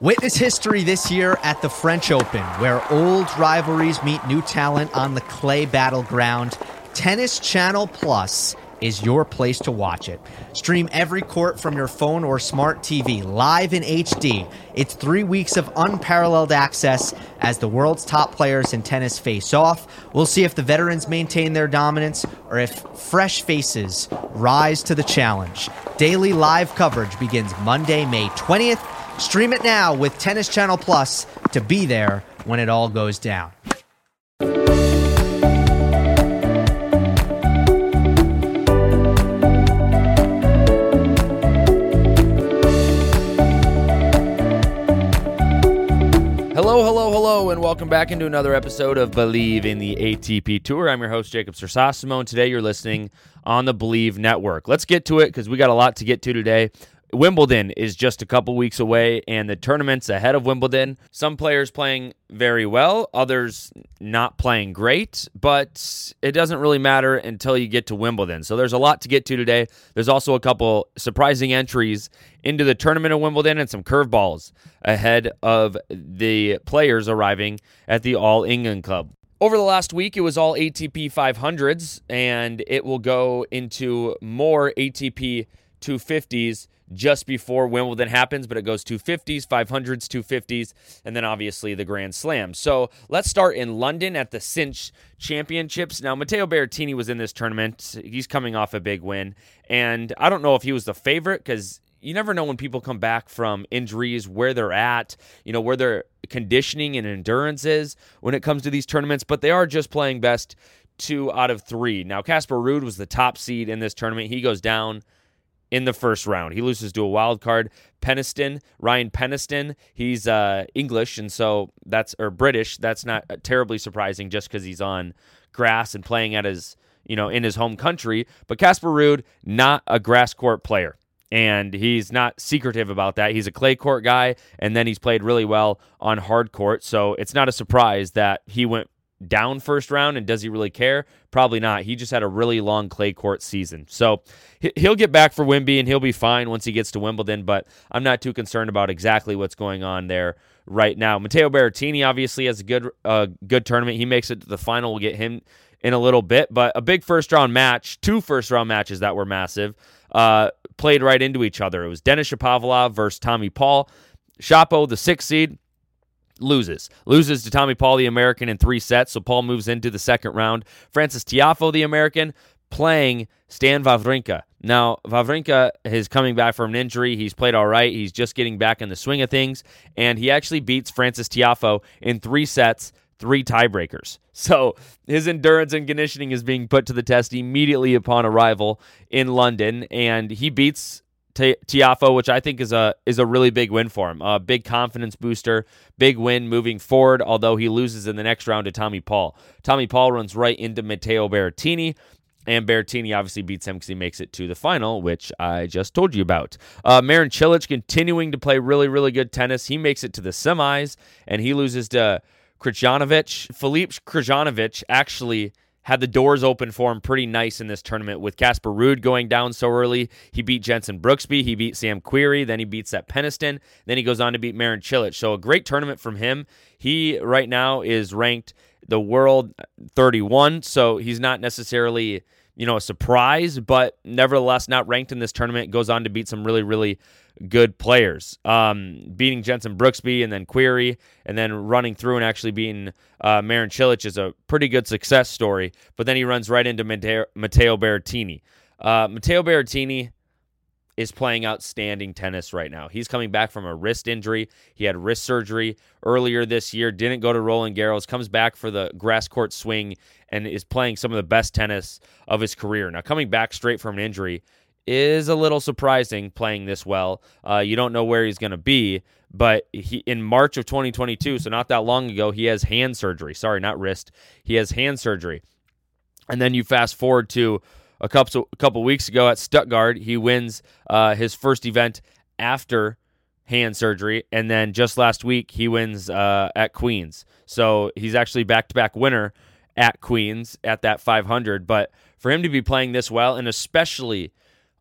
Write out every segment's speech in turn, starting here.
Witness history this year at the French Open, where old rivalries meet new talent on the clay battleground. Tennis Channel Plus is your place to watch it. Stream every court from your phone or smart TV live in HD. It's three weeks of unparalleled access as the world's top players in tennis face off. We'll see if the veterans maintain their dominance or if fresh faces rise to the challenge. Daily live coverage begins Monday, May 20th Stream it now with Tennis Channel Plus to be there when it all goes down. Hello, hello, hello, and welcome back into another episode of Bleav in the ATP Tour. I'm your host, Jacob Sersosimo, and today you're listening on the Bleav Network. Let's get to it because we got a lot to get to today. Wimbledon is just a couple weeks away, and the tournament's ahead of Wimbledon. Some players playing very well, others not playing great, but it doesn't really matter until you get to Wimbledon. So there's a lot to get to today. There's also a couple surprising entries into the tournament of Wimbledon and some curveballs ahead of the players arriving at the All England Club. Over the last week, it was all ATP 500s, and it will go into more ATP 250s just before Wimbledon happens, but it goes 250s, 500s, 250s, and then obviously the Grand Slam. So let's start in London at the Cinch Championships. Now, Matteo Berrettini was in this tournament. He's coming off a big win, and I don't know if he was the favorite because you never know when people come back from injuries, where they're at, you know, where their conditioning and endurance is when it comes to these tournaments, but they are just playing best two out of three. Now, Casper Ruud was the top seed in this tournament. He goes down in the first round. He loses to a wild card. Peniston, Ryan Peniston, he's uh, English and so that's or British. That's not terribly surprising just because he's on grass and playing at his you know in his home country. But Casper Ruud, not a grass court player. And he's not secretive about that. He's a clay court guy, and then he's played really well on hard court. So it's not a surprise that he went down first round and does he really care? Probably not. He just had a really long clay court season. So he'll get back for Wimby and he'll be fine once he gets to Wimbledon, but I'm not too concerned about exactly what's going on there right now. Matteo Berrettini obviously has a good uh, good tournament. He makes it to the final. We'll get him in a little bit, but a big first round match, two first round matches that were massive, uh, played right into each other. It was Denis Shapovalov versus Tommy Paul. Shapo, the sixth seed, loses. Loses to Tommy Paul, the American, in three sets. So Paul moves into the second round. Francis Tiafoe, the American, playing Stan Wawrinka. Now, Wawrinka is coming back from an injury. He's played all right. He's just getting back in the swing of things. And he actually beats Francis Tiafoe in three sets, three tiebreakers. So his endurance and conditioning is being put to the test immediately upon arrival in London. And he beats Tiafoe, which I think is a is a really big win for him. A big confidence booster, big win moving forward. Although he loses in the next round to Tommy Paul. Tommy Paul runs right into Matteo Berrettini. And Berrettini obviously beats him because he makes it to the final, which I just told you about. Uh, Marin Cilic continuing to play really, really good tennis. He makes it to the semis, and he loses to Krajinovic. Philippe Krajinovic actually had the doors open for him pretty nice in this tournament with Casper Ruud going down so early. He beat Jenson Brooksby, he beat Sam Querrey, then he beats Seth Peniston, then he goes on to beat Marin Cilic. So a great tournament from him. He right now is ranked the world 31, so he's not necessarily you know a surprise, but nevertheless not ranked in this tournament. Goes on to beat some really really good players. Um, beating Jenson Brooksby and then Querrey and then running through and actually beating uh, Marin Cilic is a pretty good success story. But then he runs right into Matteo, Matteo Berrettini. Uh, Matteo Berrettini is playing outstanding tennis right now. He's coming back from a wrist injury. He had wrist surgery earlier this year, didn't go to Roland Garros, comes back for the grass court swing, and is playing some of the best tennis of his career. Now, coming back straight from an injury is a little surprising playing this well. Uh, you don't know where he's going to be, but he in March of 2022, so not that long ago, he has hand surgery. Sorry, not wrist. He has hand surgery. And then you fast forward to a couple a couple weeks ago at Stuttgart, he wins uh, his first event after hand surgery, and then just last week he wins uh, at Queens. So he's actually back to back winner at Queens at that 500. But for him to be playing this well, and especially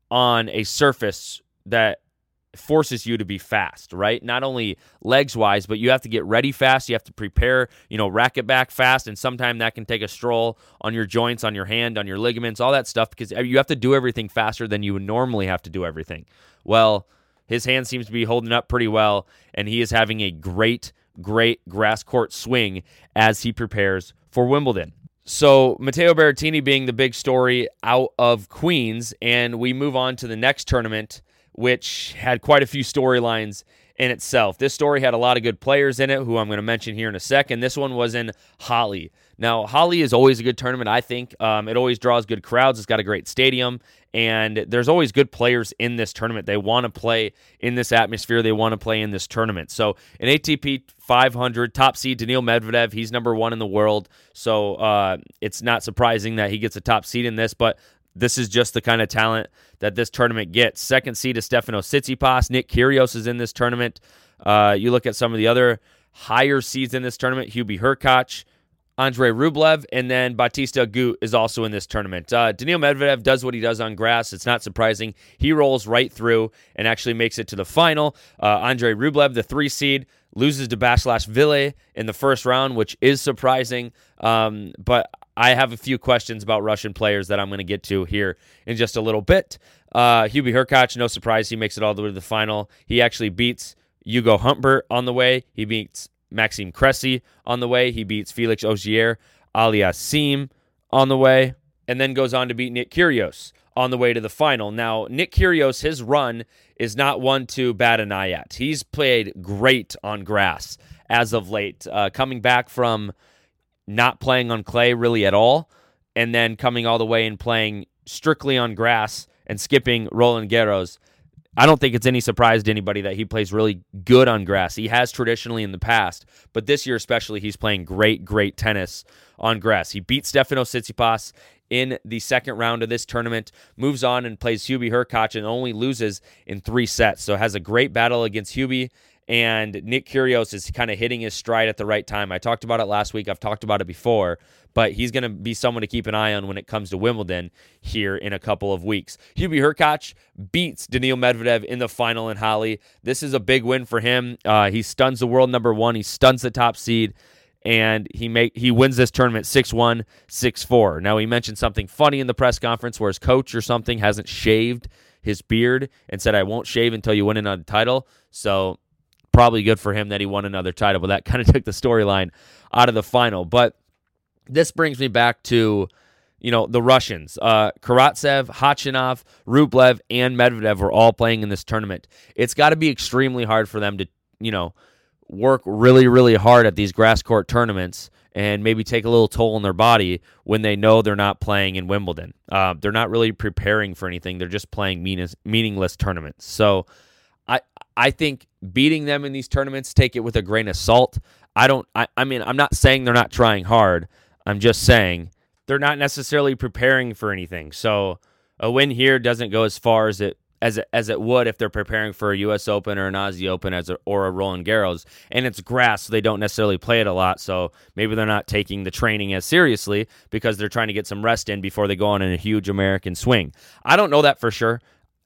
on a surface that forces you to be fast, right? Not only legs wise, but you have to get ready fast. You have to prepare, you know, rack it back fast. And sometimes that can take a stroll on your joints, on your hand, on your ligaments, all that stuff, because you have to do everything faster than you would normally have to do everything. Well, his hand seems to be holding up pretty well, and he is having a great, great grass court swing as he prepares for Wimbledon. So, Matteo Berrettini being the big story out of Queens, and we move on to the next tournament which had quite a few storylines in itself. This story had a lot of good players in it, who I'm going to mention here in a second. This one was in Halle. Now, Halle is always a good tournament, I think. Um, it always draws good crowds. It's got a great stadium, and there's always good players in this tournament. They want to play in this atmosphere. They want to play in this tournament. So, an ATP 500 top seed, Daniil Medvedev, he's number one in the world. So, uh, it's not surprising that he gets a top seed in this, but this is just the kind of talent that this tournament gets. Second seed is Stefano Tsitsipas. Nick Kyrgios is in this tournament. Uh, you look at some of the other higher seeds in this tournament. Hubie Hurkacz, Andre Rublev, and then Bautista Agut is also in this tournament. Uh, Daniil Medvedev does what he does on grass. It's not surprising. He rolls right through and actually makes it to the final. Uh, Andre Rublev, the three seed, loses to Basilashvili in the first round, which is surprising. Um, but I have a few questions about Russian players that I'm going to get to here in just a little bit. Uh, Hubie Hurkacz, no surprise, he makes it all the way to the final. He actually beats Hugo Humbert on the way. He beats Maxime Cressy on the way. He beats Felix Auger Aliassime on the way, and then goes on to beat Nick Kyrgios on the way to the final. Now, Nick Kyrgios, his run is not one to bat an eye at. He's played great on grass as of late, uh, coming back from not playing on clay really at all, and then coming all the way and playing strictly on grass and skipping Roland Garros. I don't think it's any surprise to anybody that he plays really good on grass. He has traditionally in the past, but this year especially, he's playing great, great tennis on grass. He beat Stefano Tsitsipas in the second round of this tournament, moves on and plays Hubie Hurkacz and only loses in three sets. So has a great battle against Hubie and Nick Kyrgios is kind of hitting his stride at the right time. I talked about it last week. I've talked about it before, but he's going to be someone to keep an eye on when it comes to Wimbledon here in a couple of weeks. Hubie Hurkacz beats Daniil Medvedev in the final in Halle. This is a big win for him. Uh, he stuns the world number one. He stuns the top seed. And he make he wins this tournament 6-1, 6-4. Now he mentioned something funny in the press conference where his coach or something hasn't shaved his beard and said, I won't shave until you win another title. So probably good for him that he won another title, but that kind of took the storyline out of the final. But this brings me back to, you know, the Russians. Uh, Karatsev, Khachanov, Rublev, and Medvedev were all playing in this tournament. It's got to be extremely hard for them to, you know, work really, really hard at these grass court tournaments and maybe take a little toll on their body when they know they're not playing in Wimbledon. Uh, they're not really preparing for anything. They're just playing meaningless tournaments. So I think beating them in these tournaments, take it with a grain of salt. I don't I, I mean, I'm not saying they're not trying hard. I'm just saying they're not necessarily preparing for anything. So a win here doesn't go as far as it as it, as it would if they're preparing for a U.S. Open or an Aussie Open as a, or a Roland Garros, and it's grass, so they don't necessarily play it a lot. So maybe they're not taking the training as seriously because they're trying to get some rest in before they go on in a huge American swing. I don't know that for sure.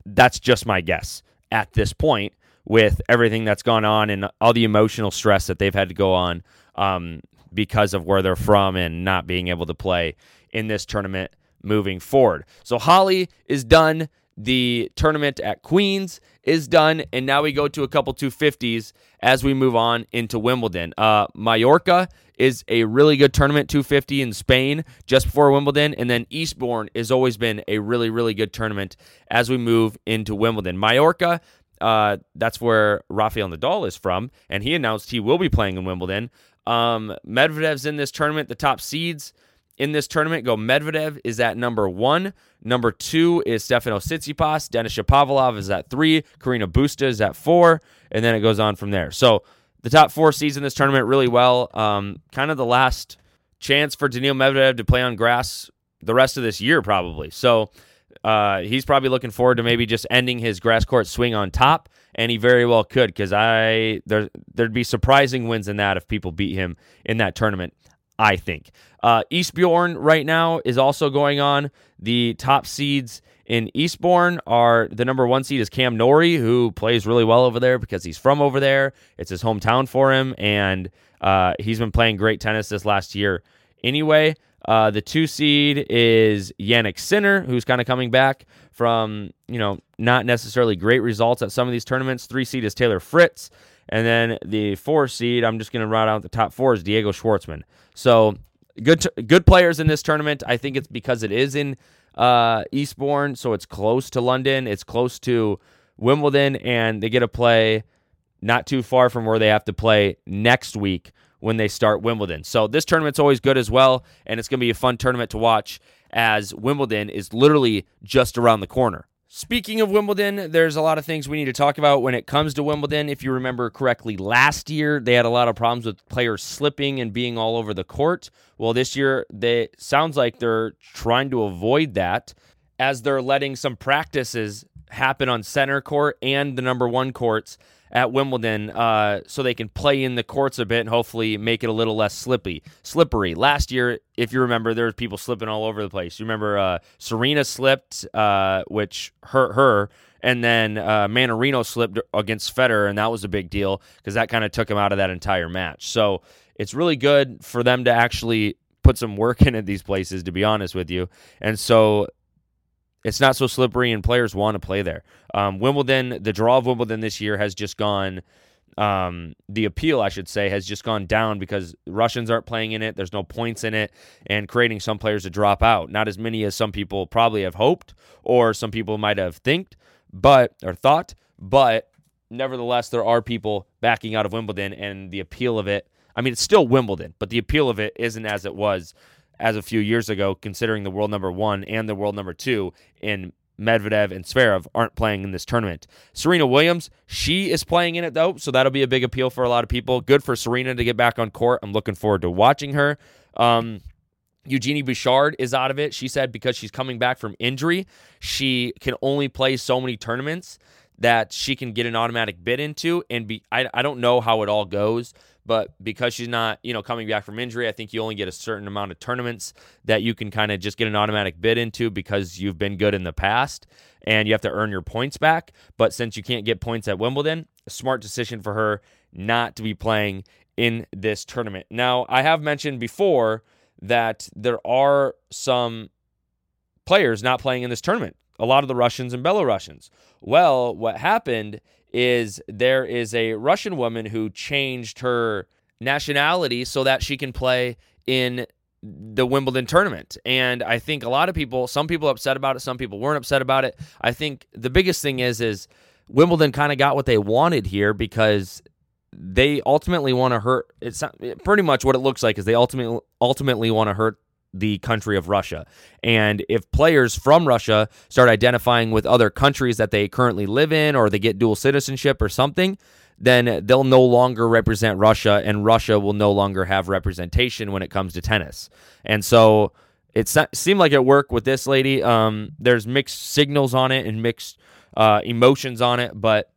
That's just my guess at this point with everything that's gone on and all the emotional stress that they've had to go on um, because of where they're from and not being able to play in this tournament moving forward. So Halle is done. The tournament at Queens is done, and now we go to a couple 250s as we move on into Wimbledon. Uh, Mallorca is a really good tournament, 250 in Spain just before Wimbledon, and then Eastbourne has always been a really, really good tournament as we move into Wimbledon. Mallorca uh, that's where Rafael Nadal is from, and he announced he will be playing in Wimbledon. Um, Medvedev's in this tournament. The top seeds in this tournament go Medvedev is at number one. Number two is Stefano Tsitsipas. Denis Shapovalov is at three. Carreño Busta is at four. And then it goes on from there. So the top four seeds in this tournament really well. Um, kind of the last chance for Daniil Medvedev to play on grass the rest of this year, probably. So uh, he's probably looking forward to maybe just ending his grass court swing on top, and he very well could because I there there'd be surprising wins in that if people beat him in that tournament. I think uh, Eastbourne right now is also going on. The top seeds in Eastbourne are the number one seed is Cam Norrie, who plays really well over there because he's from over there. It's his hometown for him, and uh, he's been playing great tennis this last year. Anyway, uh, the two seed is Jannik Sinner, who's kind of coming back from you know not necessarily great results at some of these tournaments. Three seed is Taylor Fritz, and then the four seed, I'm just going to round out the top four is Diego Schwartzman. So good t- good players in this tournament. I think it's because it is in uh, Eastbourne, so it's close to London, it's close to Wimbledon, and they get to play not too far from where they have to play next week when they start Wimbledon. So this tournament's always good as well, and it's going to be a fun tournament to watch as Wimbledon is literally just around the corner. Speaking of Wimbledon, there's a lot of things we need to talk about when it comes to Wimbledon. If you remember correctly, last year they had a lot of problems with players slipping and being all over the court. Well, this year they sounds like they're trying to avoid that as they're letting some practices happen on center court and the number 1 courts at Wimbledon uh, so they can play in the courts a bit and hopefully make it a little less slippy, slippery. Last year, if you remember, there was people slipping all over the place. You remember uh, Serena slipped, uh, which hurt her, and then uh, Mannarino slipped against Federer, and that was a big deal because that kind of took him out of that entire match. So it's really good for them to actually put some work in at these places, to be honest with you. And so it's not so slippery, and players want to play there. Um, Wimbledon, the draw of Wimbledon this year has just gone. Um, the appeal, I should say, has just gone down because Russians aren't playing in it. There's no points in it, and creating some players to drop out. Not as many as some people probably have hoped, or some people might have think, but or thought. But nevertheless, there are people backing out of Wimbledon, and the appeal of it. I mean, it's still Wimbledon, but the appeal of it isn't as it was as a few years ago, considering the world number one and the world number two in Medvedev and Zverev aren't playing in this tournament. Serena Williams, she is playing in it though, so that'll be a big appeal for a lot of people. Good for Serena to get back on court. I'm looking forward to watching her. Um, Eugenie Bouchard is out of it. She said because she's coming back from injury, she can only play so many tournaments that she can get an automatic bid into. And be I, I don't know how it all goes, but because she's not, you know, coming back from injury, I think you only get a certain amount of tournaments that you can kind of just get an automatic bid into because you've been good in the past and you have to earn your points back. But since you can't get points at Wimbledon, a smart decision for her not to be playing in this tournament. Now, I have mentioned before that there are some players not playing in this tournament. A lot of the Russians and Belarusians. Well, what happened is there is a Russian woman who changed her nationality so that she can play in the Wimbledon tournament. And I think a lot of people, some people upset about it, some people weren't upset about it. I think the biggest thing is is Wimbledon kind of got what they wanted here because they ultimately want to hurt it's pretty much what it looks like is they ultimately ultimately want to hurt the country of Russia. And if players from Russia start identifying with other countries that they currently live in or they get dual citizenship or something, then they'll no longer represent Russia and Russia will no longer have representation when it comes to tennis. And so it seemed like it worked with this lady. Um, there's mixed signals on it and mixed uh, emotions on it, but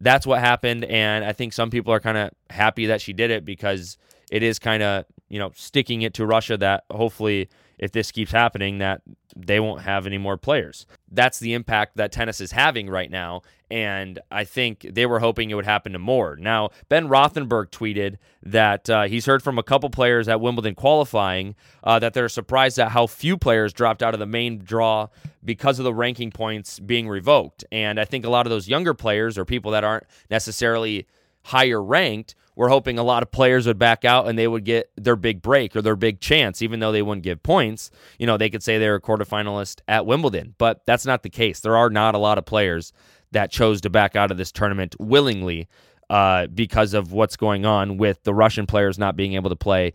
that's what happened. And I think some people are kind of happy that she did it because it is kind of you know sticking it to Russia that hopefully if this keeps happening that they won't have any more players. That's the impact that tennis is having right now and I think they were hoping it would happen to more. Now, Ben Rothenberg tweeted that uh, he's heard from a couple players at Wimbledon qualifying uh, that they're surprised at how few players dropped out of the main draw because of the ranking points being revoked. And I think a lot of those younger players or people that aren't necessarily higher ranked we're hoping a lot of players would back out and they would get their big break or their big chance, even though they wouldn't give points. You know, they could say they're a quarterfinalist at Wimbledon, but that's not the case. There are not a lot of players that chose to back out of this tournament willingly uh, because of what's going on with the Russian players not being able to play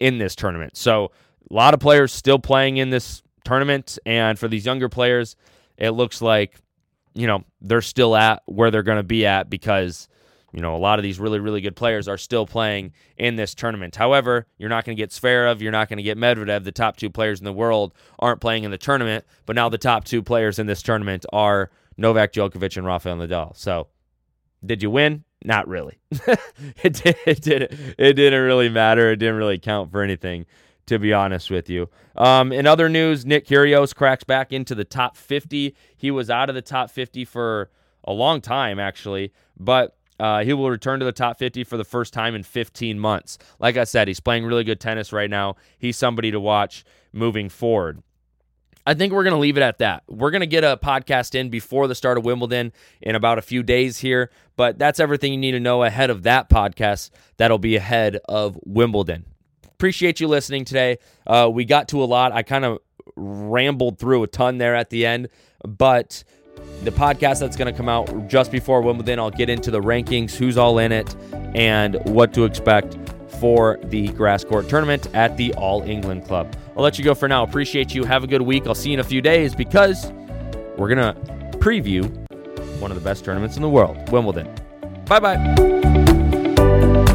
in this tournament. So, a lot of players still playing in this tournament. And for these younger players, it looks like, you know, they're still at where they're going to be at because you know, a lot of these really, really good players are still playing in this tournament. However, you're not going to get Zverev, you're not going to get Medvedev. The top two players in the world aren't playing in the tournament, but now the top two players in this tournament are Novak Djokovic and Rafael Nadal. So, did you win? Not really. it, did, it, did, it didn't really matter. It didn't really count for anything, to be honest with you. Um, in other news, Nick Kyrgios cracks back into the top 50. He was out of the top 50 for a long time, actually, but uh, he will return to the top 50 for the first time in 15 months. Like I said, he's playing really good tennis right now. He's somebody to watch moving forward. I think we're going to leave it at that. We're going to get a podcast in before the start of Wimbledon in about a few days here, but that's everything you need to know ahead of that podcast that'll be ahead of Wimbledon. Appreciate you listening today. Uh, we got to a lot. I kind of rambled through a ton there at the end, but the podcast that's going to come out just before Wimbledon, I'll get into the rankings, who's all in it, and what to expect for the grass court tournament at the All England Club. I'll let you go for now. Appreciate you. Have a good week. I'll see you in a few days because we're going to preview one of the best tournaments in the world, Wimbledon. Bye bye.